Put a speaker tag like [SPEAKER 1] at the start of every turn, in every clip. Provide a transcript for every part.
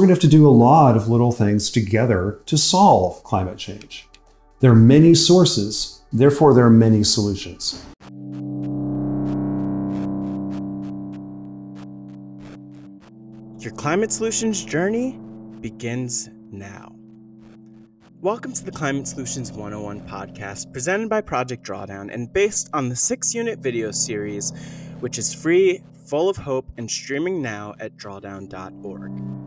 [SPEAKER 1] we're going to have to do a lot of little things together to solve climate change. There are many sources, therefore, there are many solutions.
[SPEAKER 2] Your climate solutions journey begins now. Welcome to the Climate Solutions 101 podcast, presented by Project Drawdown and based on the six unit video series, which is free, full of hope, and streaming now at drawdown.org.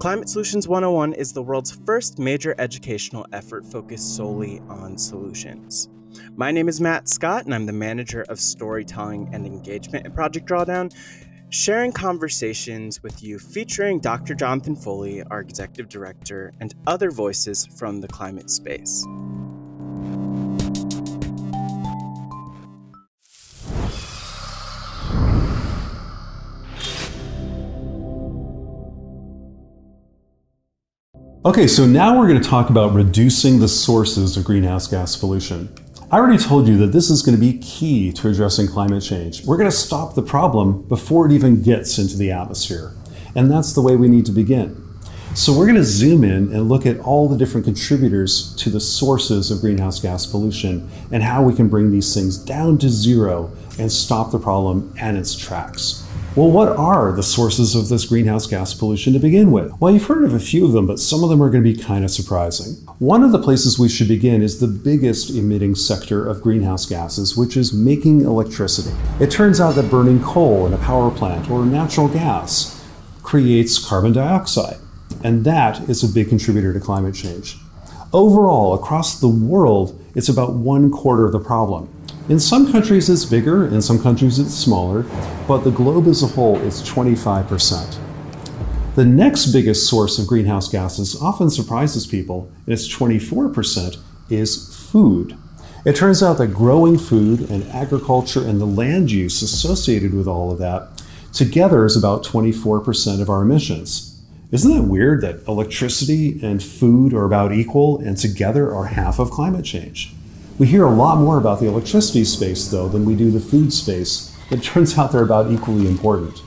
[SPEAKER 2] Climate Solutions 101 is the world's first major educational effort focused solely on solutions. My name is Matt Scott, and I'm the manager of storytelling and engagement at Project Drawdown sharing conversations with you featuring Dr. Jonathan Foley, our executive director, and other voices from the climate space.
[SPEAKER 1] Okay, so now we're going to talk about reducing the sources of greenhouse gas pollution. I already told you that this is going to be key to addressing climate change. We're going to stop the problem before it even gets into the atmosphere. And that's the way we need to begin. So we're going to zoom in and look at all the different contributors to the sources of greenhouse gas pollution and how we can bring these things down to zero and stop the problem at its tracks. Well, what are the sources of this greenhouse gas pollution to begin with? Well, you've heard of a few of them, but some of them are going to be kind of surprising. One of the places we should begin is the biggest emitting sector of greenhouse gases, which is making electricity. It turns out that burning coal in a power plant or natural gas creates carbon dioxide, and that is a big contributor to climate change. Overall, across the world, it's about one quarter of the problem. In some countries it's bigger, in some countries it's smaller, but the globe as a whole is 25%. The next biggest source of greenhouse gases often surprises people, and it's 24%, is food. It turns out that growing food and agriculture and the land use associated with all of that together is about 24% of our emissions. Isn't that weird that electricity and food are about equal and together are half of climate change? We hear a lot more about the electricity space, though, than we do the food space. It turns out they're about equally important.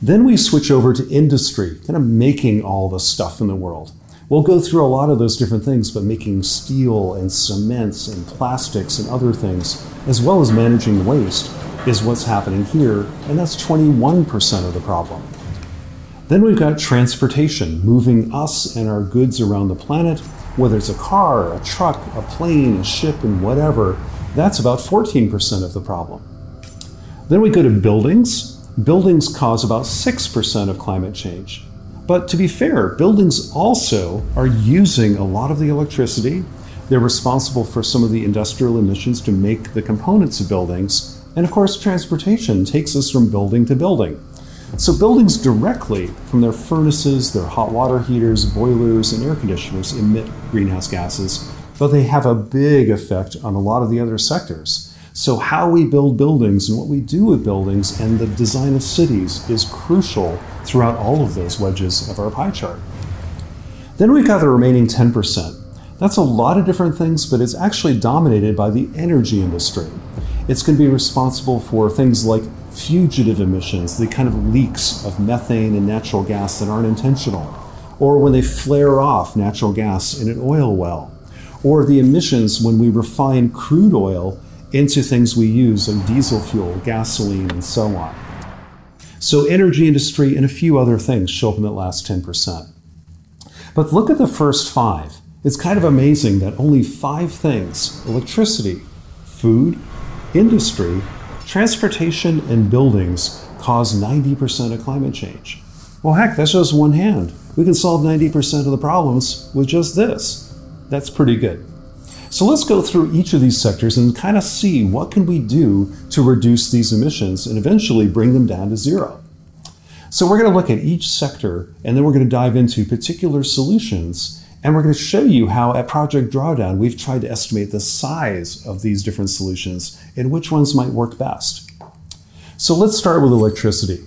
[SPEAKER 1] Then we switch over to industry, kind of making all the stuff in the world. We'll go through a lot of those different things, but making steel and cements and plastics and other things, as well as managing waste, is what's happening here, and that's 21% of the problem. Then we've got transportation, moving us and our goods around the planet whether it's a car, a truck, a plane, a ship, and whatever, that's about 14% of the problem. Then we go to buildings. Buildings cause about 6% of climate change. But to be fair, buildings also are using a lot of the electricity. They're responsible for some of the industrial emissions to make the components of buildings. And of course, transportation takes us from building to building. So, buildings directly from their furnaces, their hot water heaters, boilers, and air conditioners emit greenhouse gases, but they have a big effect on a lot of the other sectors. So, how we build buildings and what we do with buildings and the design of cities is crucial throughout all of those wedges of our pie chart. Then we've got the remaining 10%. That's a lot of different things, but it's actually dominated by the energy industry. It's going to be responsible for things like fugitive emissions, the kind of leaks of methane and natural gas that aren't intentional, or when they flare off natural gas in an oil well, or the emissions when we refine crude oil into things we use like diesel fuel, gasoline, and so on. So, energy industry and a few other things show up in that last 10%. But look at the first five. It's kind of amazing that only five things electricity, food, industry, Transportation and buildings cause 90% of climate change. Well, heck, that's just one hand. We can solve 90% of the problems with just this. That's pretty good. So let's go through each of these sectors and kind of see what can we do to reduce these emissions and eventually bring them down to zero. So we're going to look at each sector and then we're going to dive into particular solutions and we're going to show you how at Project Drawdown we've tried to estimate the size of these different solutions and which ones might work best. So let's start with electricity.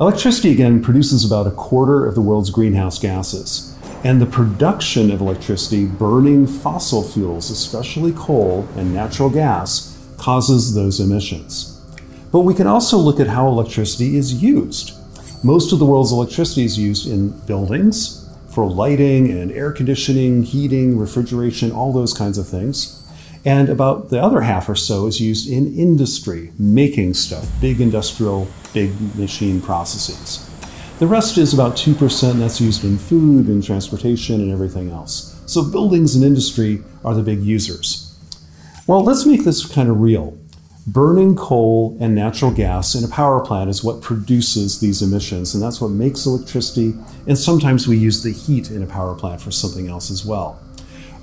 [SPEAKER 1] Electricity, again, produces about a quarter of the world's greenhouse gases. And the production of electricity burning fossil fuels, especially coal and natural gas, causes those emissions. But we can also look at how electricity is used. Most of the world's electricity is used in buildings for lighting and air conditioning, heating, refrigeration, all those kinds of things. And about the other half or so is used in industry, making stuff, big industrial, big machine processes. The rest is about 2% that's used in food and transportation and everything else. So buildings and industry are the big users. Well, let's make this kind of real. Burning coal and natural gas in a power plant is what produces these emissions, and that's what makes electricity. And sometimes we use the heat in a power plant for something else as well.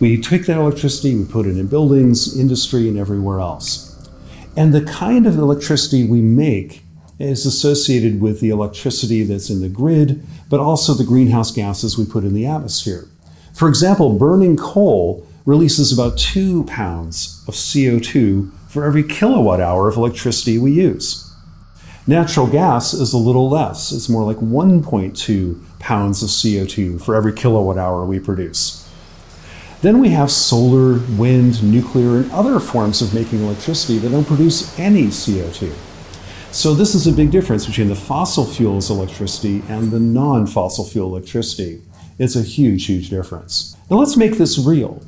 [SPEAKER 1] We take that electricity, we put it in buildings, industry, and everywhere else. And the kind of electricity we make is associated with the electricity that's in the grid, but also the greenhouse gases we put in the atmosphere. For example, burning coal releases about two pounds of CO2 for every kilowatt hour of electricity we use. Natural gas is a little less. It's more like 1.2 pounds of CO2 for every kilowatt hour we produce. Then we have solar, wind, nuclear, and other forms of making electricity that don't produce any CO2. So, this is a big difference between the fossil fuels electricity and the non fossil fuel electricity. It's a huge, huge difference. Now, let's make this real.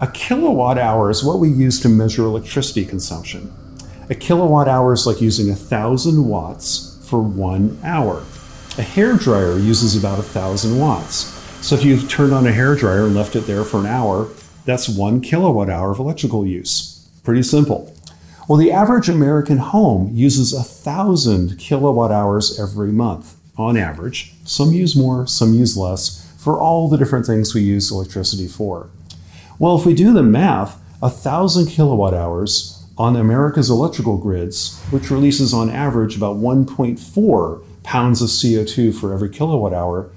[SPEAKER 1] A kilowatt hour is what we use to measure electricity consumption. A kilowatt hour is like using a thousand watts for one hour. A hair dryer uses about a thousand watts. So if you turned on a hair dryer and left it there for an hour, that's one kilowatt hour of electrical use. Pretty simple. Well, the average American home uses a thousand kilowatt hours every month on average. Some use more, some use less, for all the different things we use electricity for. Well, if we do the math, a thousand kilowatt hours on America's electrical grids, which releases on average about 1.4 pounds of CO2 for every kilowatt hour,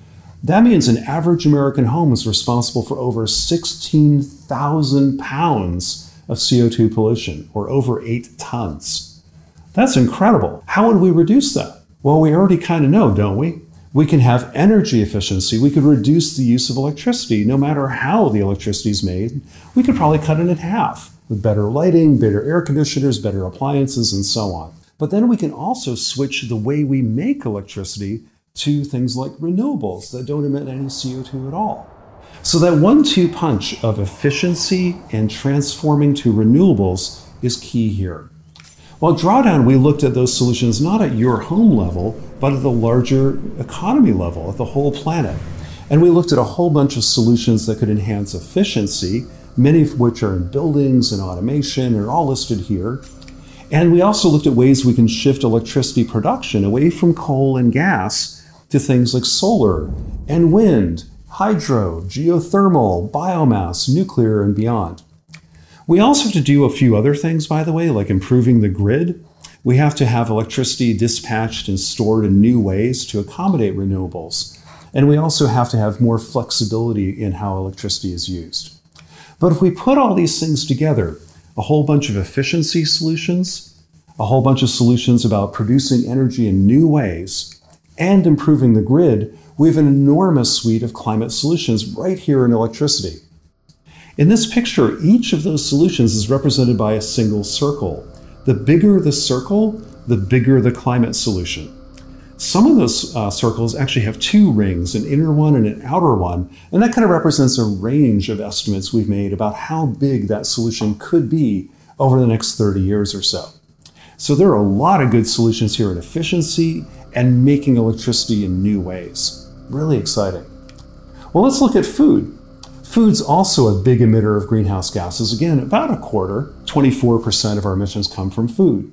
[SPEAKER 1] that means an average American home is responsible for over 16,000 pounds of CO2 pollution, or over 8 tons. That's incredible. How would we reduce that? Well, we already kind of know, don't we? We can have energy efficiency. We could reduce the use of electricity no matter how the electricity is made. We could probably cut it in half with better lighting, better air conditioners, better appliances, and so on. But then we can also switch the way we make electricity to things like renewables that don't emit any CO2 at all. So, that one two punch of efficiency and transforming to renewables is key here. While Drawdown, we looked at those solutions not at your home level, but at the larger economy level, at the whole planet. And we looked at a whole bunch of solutions that could enhance efficiency, many of which are in buildings and automation, are all listed here. And we also looked at ways we can shift electricity production away from coal and gas to things like solar and wind, hydro, geothermal, biomass, nuclear, and beyond. We also have to do a few other things, by the way, like improving the grid. We have to have electricity dispatched and stored in new ways to accommodate renewables. And we also have to have more flexibility in how electricity is used. But if we put all these things together, a whole bunch of efficiency solutions, a whole bunch of solutions about producing energy in new ways, and improving the grid, we have an enormous suite of climate solutions right here in electricity. In this picture, each of those solutions is represented by a single circle. The bigger the circle, the bigger the climate solution. Some of those uh, circles actually have two rings, an inner one and an outer one, and that kind of represents a range of estimates we've made about how big that solution could be over the next 30 years or so. So there are a lot of good solutions here in efficiency and making electricity in new ways. Really exciting. Well, let's look at food. Food's also a big emitter of greenhouse gases. Again, about a quarter, 24% of our emissions come from food.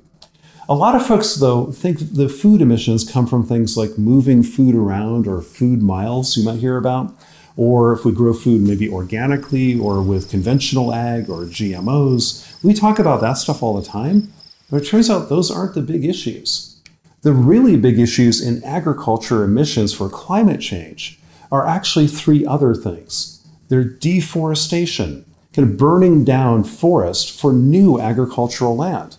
[SPEAKER 1] A lot of folks, though, think the food emissions come from things like moving food around or food miles you might hear about, or if we grow food maybe organically or with conventional ag or GMOs. We talk about that stuff all the time, but it turns out those aren't the big issues. The really big issues in agriculture emissions for climate change are actually three other things. They're deforestation, kind of burning down forest for new agricultural land.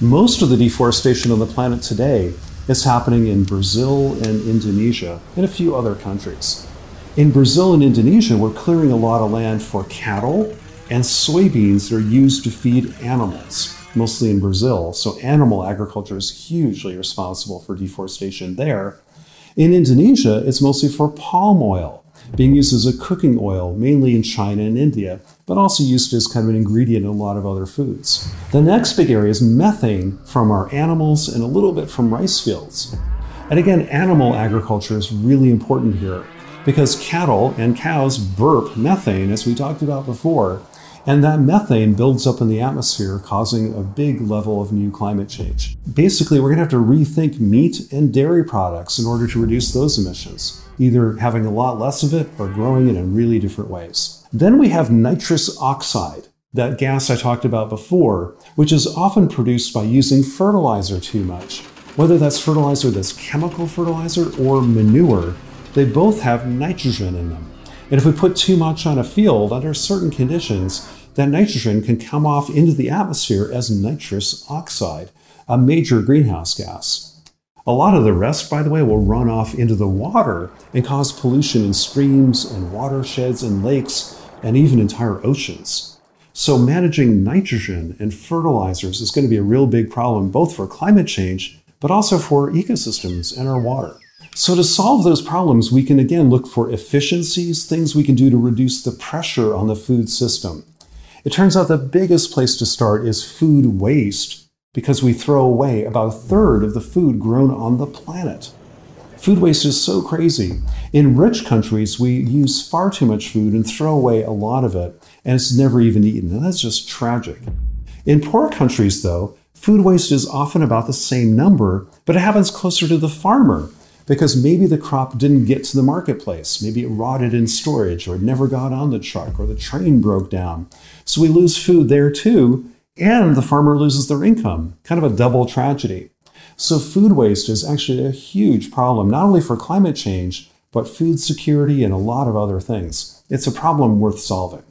[SPEAKER 1] Most of the deforestation on the planet today is happening in Brazil and Indonesia and a few other countries. In Brazil and Indonesia, we're clearing a lot of land for cattle and soybeans that are used to feed animals mostly in Brazil. So animal agriculture is hugely responsible for deforestation there. In Indonesia, it's mostly for palm oil, being used as a cooking oil, mainly in China and India, but also used as kind of an ingredient in a lot of other foods. The next big area is methane from our animals and a little bit from rice fields. And again, animal agriculture is really important here because cattle and cows burp methane, as we talked about before, and that methane builds up in the atmosphere, causing a big level of new climate change. Basically, we're going to have to rethink meat and dairy products in order to reduce those emissions, either having a lot less of it or growing it in really different ways. Then we have nitrous oxide, that gas I talked about before, which is often produced by using fertilizer too much. Whether that's fertilizer that's chemical fertilizer or manure, they both have nitrogen in them. And if we put too much on a field under certain conditions, that nitrogen can come off into the atmosphere as nitrous oxide, a major greenhouse gas. A lot of the rest, by the way, will run off into the water and cause pollution in streams and watersheds and lakes and even entire oceans. So, managing nitrogen and fertilizers is going to be a real big problem both for climate change, but also for ecosystems and our water. So, to solve those problems, we can again look for efficiencies, things we can do to reduce the pressure on the food system. It turns out the biggest place to start is food waste because we throw away about a third of the food grown on the planet. Food waste is so crazy. In rich countries, we use far too much food and throw away a lot of it, and it's never even eaten. And that's just tragic. In poor countries, though, food waste is often about the same number, but it happens closer to the farmer because maybe the crop didn't get to the marketplace. Maybe it rotted in storage or it never got on the truck or the train broke down. So we lose food there too, and the farmer loses their income. Kind of a double tragedy. So food waste is actually a huge problem, not only for climate change, but food security and a lot of other things. It's a problem worth solving.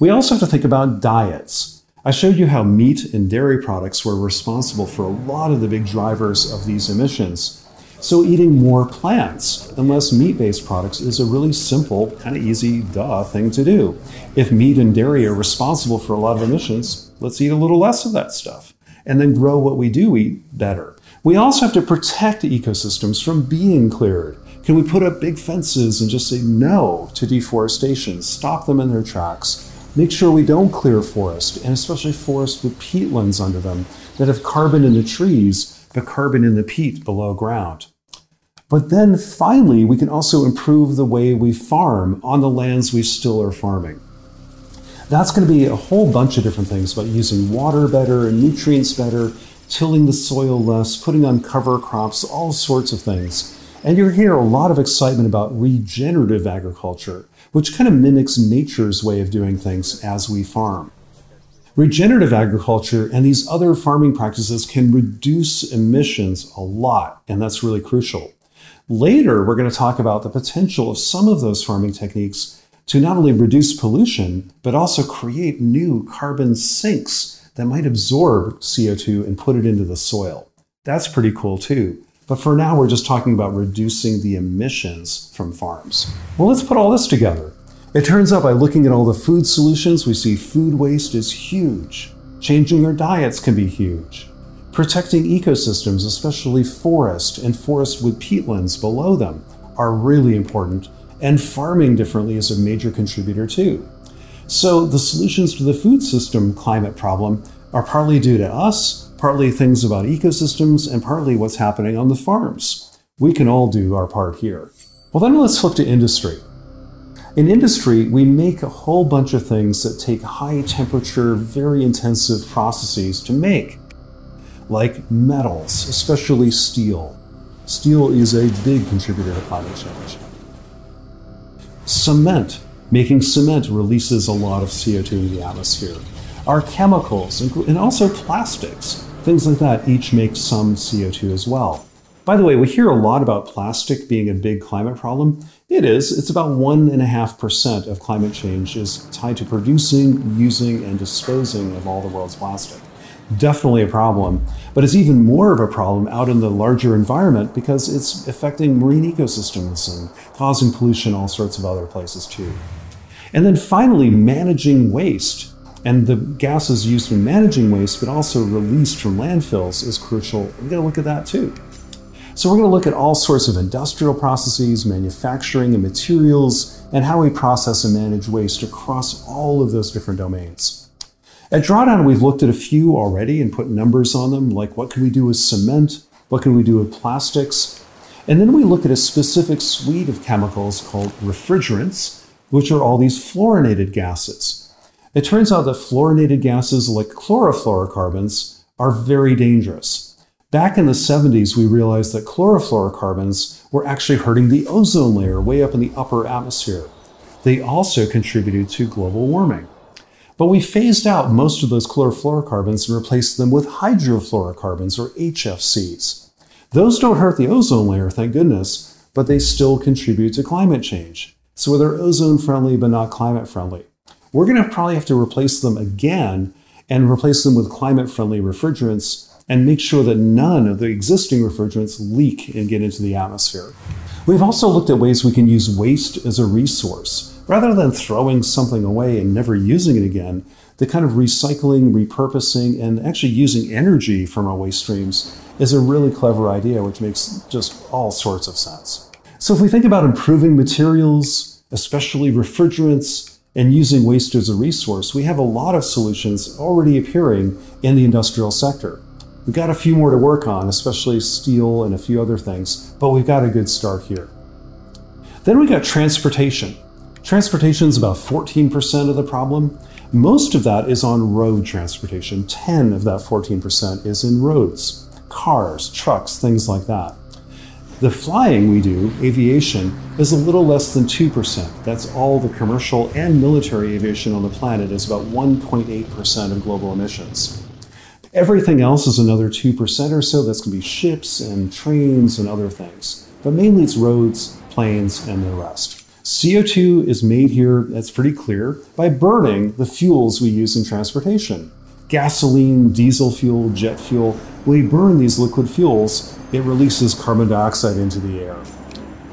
[SPEAKER 1] We also have to think about diets. I showed you how meat and dairy products were responsible for a lot of the big drivers of these emissions. So, eating more plants and less meat based products is a really simple, kind of easy, duh thing to do. If meat and dairy are responsible for a lot of emissions, let's eat a little less of that stuff and then grow what we do eat better. We also have to protect ecosystems from being cleared. Can we put up big fences and just say no to deforestation, stop them in their tracks? Make sure we don't clear forest, and especially forests with peatlands under them that have carbon in the trees, but carbon in the peat below ground. But then finally, we can also improve the way we farm on the lands we still are farming. That's going to be a whole bunch of different things about using water better and nutrients better, tilling the soil less, putting on cover crops, all sorts of things. And you hear a lot of excitement about regenerative agriculture, which kind of mimics nature's way of doing things as we farm. Regenerative agriculture and these other farming practices can reduce emissions a lot, and that's really crucial. Later, we're going to talk about the potential of some of those farming techniques to not only reduce pollution, but also create new carbon sinks that might absorb CO2 and put it into the soil. That's pretty cool too. But for now, we're just talking about reducing the emissions from farms. Well, let's put all this together. It turns out by looking at all the food solutions, we see food waste is huge. Changing our diets can be huge. Protecting ecosystems, especially forest and forest with peatlands below them, are really important, and farming differently is a major contributor too. So, the solutions to the food system climate problem are partly due to us, partly things about ecosystems, and partly what's happening on the farms. We can all do our part here. Well, then let's flip to industry. In industry, we make a whole bunch of things that take high temperature, very intensive processes to make like metals, especially steel. Steel is a big contributor to climate change. Cement. Making cement releases a lot of CO2 into the atmosphere. Our chemicals, and also plastics, things like that, each make some CO2 as well. By the way, we hear a lot about plastic being a big climate problem. It is. It's about 1.5% of climate change is tied to producing, using, and disposing of all the world's plastic definitely a problem. But it's even more of a problem out in the larger environment because it's affecting marine ecosystems and causing pollution all sorts of other places too. And then finally, managing waste. And the gases used in managing waste, but also released from landfills, is crucial. We gotta look at that too. So we're going to look at all sorts of industrial processes, manufacturing and materials, and how we process and manage waste across all of those different domains. At Drawdown, we've looked at a few already and put numbers on them, like what can we do with cement, what can we do with plastics, and then we look at a specific suite of chemicals called refrigerants, which are all these fluorinated gases. It turns out that fluorinated gases like chlorofluorocarbons are very dangerous. Back in the 70s, we realized that chlorofluorocarbons were actually hurting the ozone layer way up in the upper atmosphere. They also contributed to global warming. But we phased out most of those chlorofluorocarbons and replaced them with hydrofluorocarbons, or HFCs. Those don't hurt the ozone layer, thank goodness, but they still contribute to climate change. So they're ozone friendly but not climate friendly. We're going to probably have to replace them again and replace them with climate friendly refrigerants and make sure that none of the existing refrigerants leak and get into the atmosphere. We've also looked at ways we can use waste as a resource. Rather than throwing something away and never using it again, the kind of recycling, repurposing, and actually using energy from our waste streams is a really clever idea, which makes just all sorts of sense. So, if we think about improving materials, especially refrigerants, and using waste as a resource, we have a lot of solutions already appearing in the industrial sector. We've got a few more to work on, especially steel and a few other things, but we've got a good start here. Then we got transportation. Transportation is about 14% of the problem. Most of that is on road transportation. 10 of that 14% is in roads, cars, trucks, things like that. The flying we do, aviation, is a little less than 2%. That's all the commercial and military aviation on the planet is about 1.8% of global emissions. Everything else is another 2% or so. That's going to be ships and trains and other things. But mainly it's roads, planes, and the rest. CO2 is made here, that's pretty clear, by burning the fuels we use in transportation. Gasoline, diesel fuel, jet fuel. When we burn these liquid fuels, it releases carbon dioxide into the air.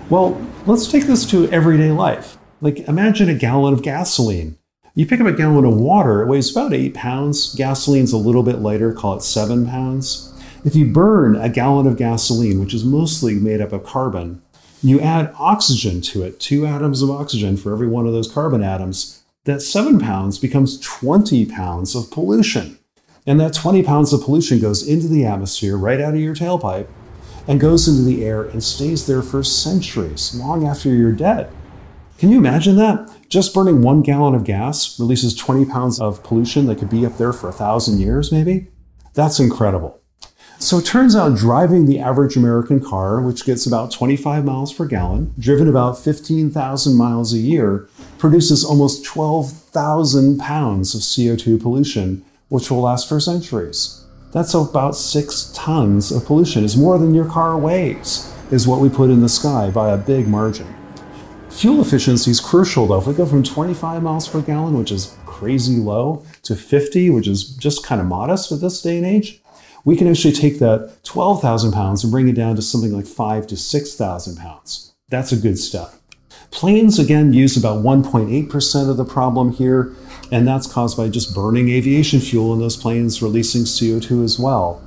[SPEAKER 1] Well, let's take this to everyday life. Like imagine a gallon of gasoline. You pick up a gallon of water, it weighs about eight pounds. Gasoline's a little bit lighter, call it seven pounds. If you burn a gallon of gasoline, which is mostly made up of carbon, you add oxygen to it, two atoms of oxygen for every one of those carbon atoms, that seven pounds becomes 20 pounds of pollution. And that 20 pounds of pollution goes into the atmosphere right out of your tailpipe and goes into the air and stays there for centuries, long after you're dead. Can you imagine that? Just burning one gallon of gas releases 20 pounds of pollution that could be up there for a thousand years, maybe? That's incredible. So it turns out driving the average American car, which gets about 25 miles per gallon, driven about 15,000 miles a year, produces almost 12,000 pounds of CO2 pollution, which will last for centuries. That's about six tons of pollution. It's more than your car weighs, is what we put in the sky by a big margin. Fuel efficiency is crucial though. If we go from 25 miles per gallon, which is crazy low, to 50, which is just kind of modest with this day and age, we can actually take that 12,000 pounds and bring it down to something like 5 to 6,000 pounds. That's a good step. Planes, again, use about 1.8% of the problem here, and that's caused by just burning aviation fuel in those planes, releasing CO2 as well.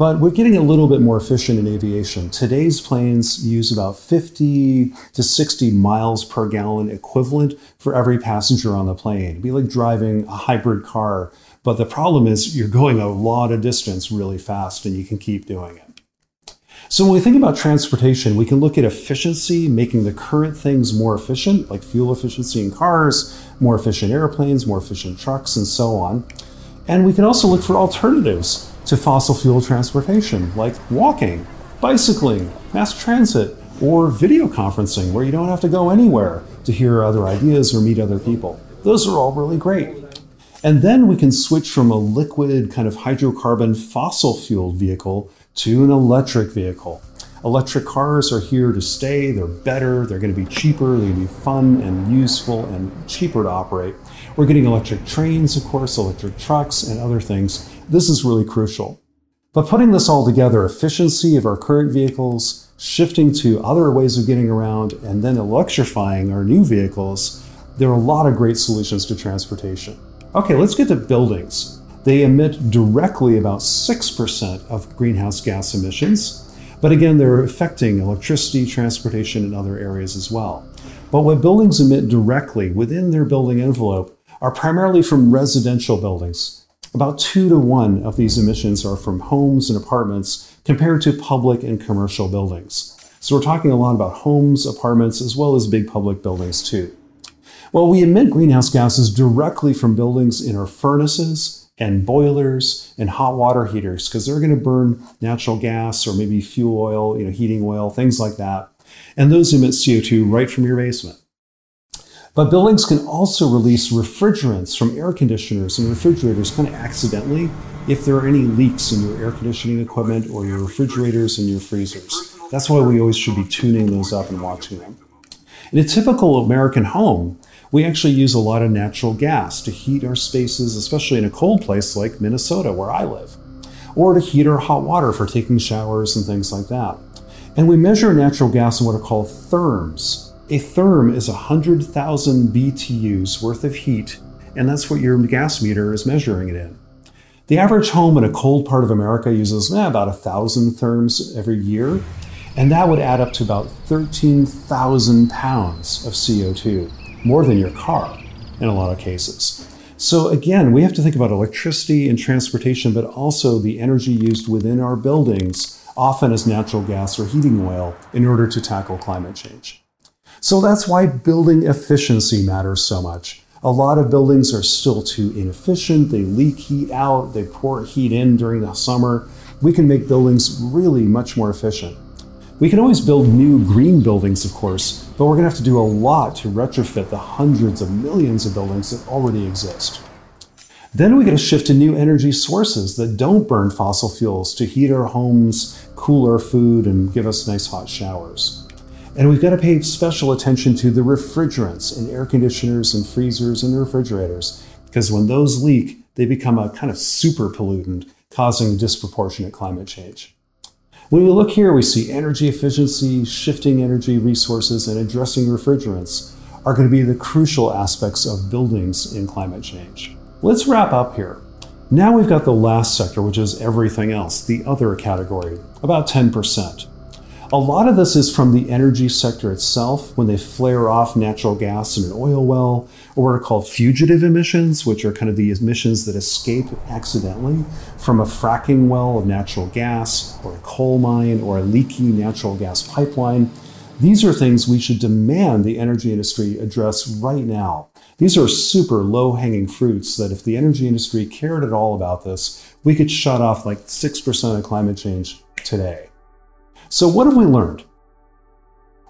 [SPEAKER 1] But we're getting a little bit more efficient in aviation. Today's planes use about 50 to 60 miles per gallon equivalent for every passenger on the plane. It'd be like driving a hybrid car. But the problem is you're going a lot of distance really fast and you can keep doing it. So when we think about transportation, we can look at efficiency, making the current things more efficient, like fuel efficiency in cars, more efficient airplanes, more efficient trucks, and so on. And we can also look for alternatives to fossil fuel transportation, like walking, bicycling, mass transit, or video conferencing, where you don't have to go anywhere to hear other ideas or meet other people. Those are all really great. And then we can switch from a liquid kind of hydrocarbon fossil fueled vehicle to an electric vehicle. Electric cars are here to stay. They're better. They're going to be cheaper. They're going to be fun and useful and cheaper to operate. We're getting electric trains, of course, electric trucks, and other things. This is really crucial. But putting this all together, efficiency of our current vehicles, shifting to other ways of getting around, and then electrifying our new vehicles, there are a lot of great solutions to transportation. Okay, let's get to buildings. They emit directly about 6% of greenhouse gas emissions, But again, they're affecting electricity, transportation, and other areas as well. But what buildings emit directly within their building envelope are primarily from residential buildings. About two to one of these emissions are from homes and apartments compared to public and commercial buildings. So we're talking a lot about homes, apartments, as well as big public buildings too. Well, we emit greenhouse gases directly from buildings in our furnaces and boilers and hot water heaters because they're going to burn natural gas or maybe fuel oil, you know, heating oil, things like that. And those emit CO2 right from your basement. But buildings can also release refrigerants from air conditioners and refrigerators kind of accidentally if there are any leaks in your air conditioning equipment or your refrigerators and your freezers. That's why we always should be tuning those up and watching them. In a typical American home, we actually use a lot of natural gas to heat our spaces, especially in a cold place like Minnesota, where I live, or to heat our hot water for taking showers and things like that. And we measure natural gas in what are called therms. A therm is 100,000 BTUs worth of heat, and that's what your gas meter is measuring it in. The average home in a cold part of America uses eh, about 1,000 therms every year, and that would add up to about 13,000 pounds of CO2, more than your car in a lot of cases. So, again, we have to think about electricity and transportation, but also the energy used within our buildings, often as natural gas or heating oil, in order to tackle climate change. So, that's why building efficiency matters so much. A lot of buildings are still too inefficient. They leak heat out, they pour heat in during the summer. We can make buildings really much more efficient. We can always build new green buildings, of course, but we're going to have to do a lot to retrofit the hundreds of millions of buildings that already exist. Then we got to shift to new energy sources that don't burn fossil fuels to heat our homes, cool our food, and give us nice hot showers. And we've got to pay special attention to the refrigerants in air conditioners and freezers and refrigerators, because when those leak, they become a kind of super pollutant, causing disproportionate climate change. When we look here, we see energy efficiency, shifting energy resources, and addressing refrigerants are going to be the crucial aspects of buildings in climate change. Let's wrap up here. Now we've got the last sector, which is everything else, the other category, about 10%. A lot of this is from the energy sector itself when they flare off natural gas in an oil well, or what are called fugitive emissions, which are kind of the emissions that escape accidentally from a fracking well of natural gas, or a coal mine, or a leaky natural gas pipeline. These are things we should demand the energy industry address right now. These are super low hanging fruits that if the energy industry cared at all about this, we could shut off like 6% of climate change today. So, what have we learned?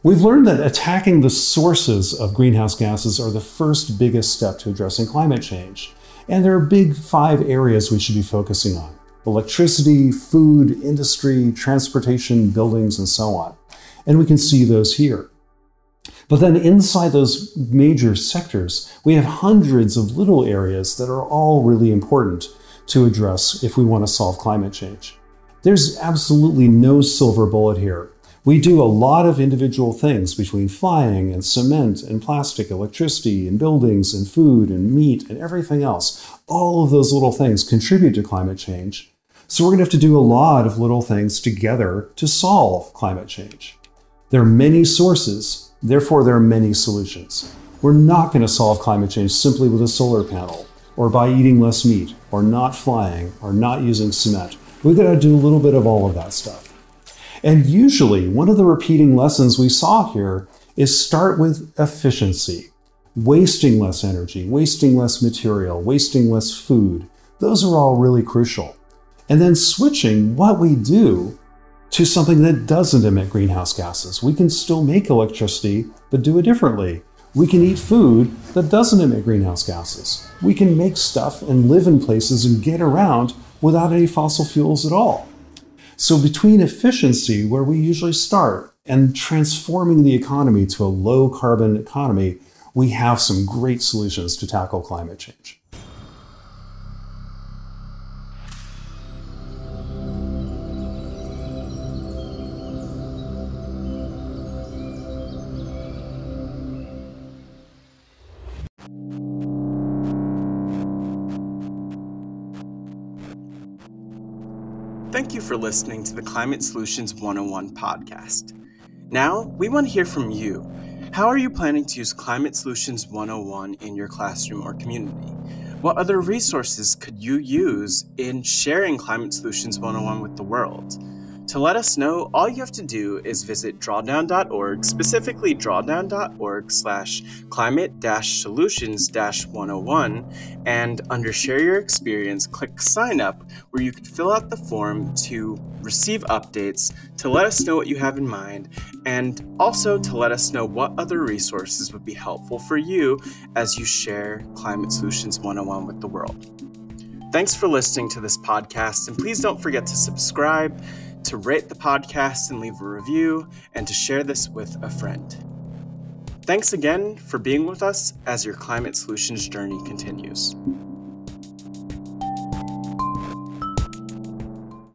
[SPEAKER 1] We've learned that attacking the sources of greenhouse gases are the first biggest step to addressing climate change. And there are big five areas we should be focusing on electricity, food, industry, transportation, buildings, and so on. And we can see those here. But then inside those major sectors, we have hundreds of little areas that are all really important to address if we want to solve climate change. There's absolutely no silver bullet here. We do a lot of individual things between flying and cement and plastic, electricity and buildings and food and meat and everything else. All of those little things contribute to climate change. So we're going to have to do a lot of little things together to solve climate change. There are many sources, therefore, there are many solutions. We're not going to solve climate change simply with a solar panel, or by eating less meat, or not flying, or not using cement. We've got to do a little bit of all of that stuff. And usually, one of the repeating lessons we saw here is start with efficiency, wasting less energy, wasting less material, wasting less food. Those are all really crucial. And then switching what we do to something that doesn't emit greenhouse gases. We can still make electricity, but do it differently. We can eat food that doesn't emit greenhouse gases. We can make stuff and live in places and get around without any fossil fuels at all. So, between efficiency, where we usually start, and transforming the economy to a low carbon economy, we have some great solutions to tackle climate change.
[SPEAKER 2] Listening to the Climate Solutions 101 podcast. Now, we want to hear from you. How are you planning to use Climate Solutions 101 in your classroom or community? What other resources could you use in sharing Climate Solutions 101 with the world? To let us know, all you have to do is visit drawdown.org, specifically drawdown.org slash climate solutions 101, and under Share Your Experience, click Sign Up, where you can fill out the form to receive updates, to let us know what you have in mind, and also to let us know what other resources would be helpful for you as you share Climate Solutions 101 with the world. Thanks for listening to this podcast, and please don't forget to subscribe to rate the podcast and leave a review, and to share this with a friend. Thanks again for being with us as your climate solutions journey continues.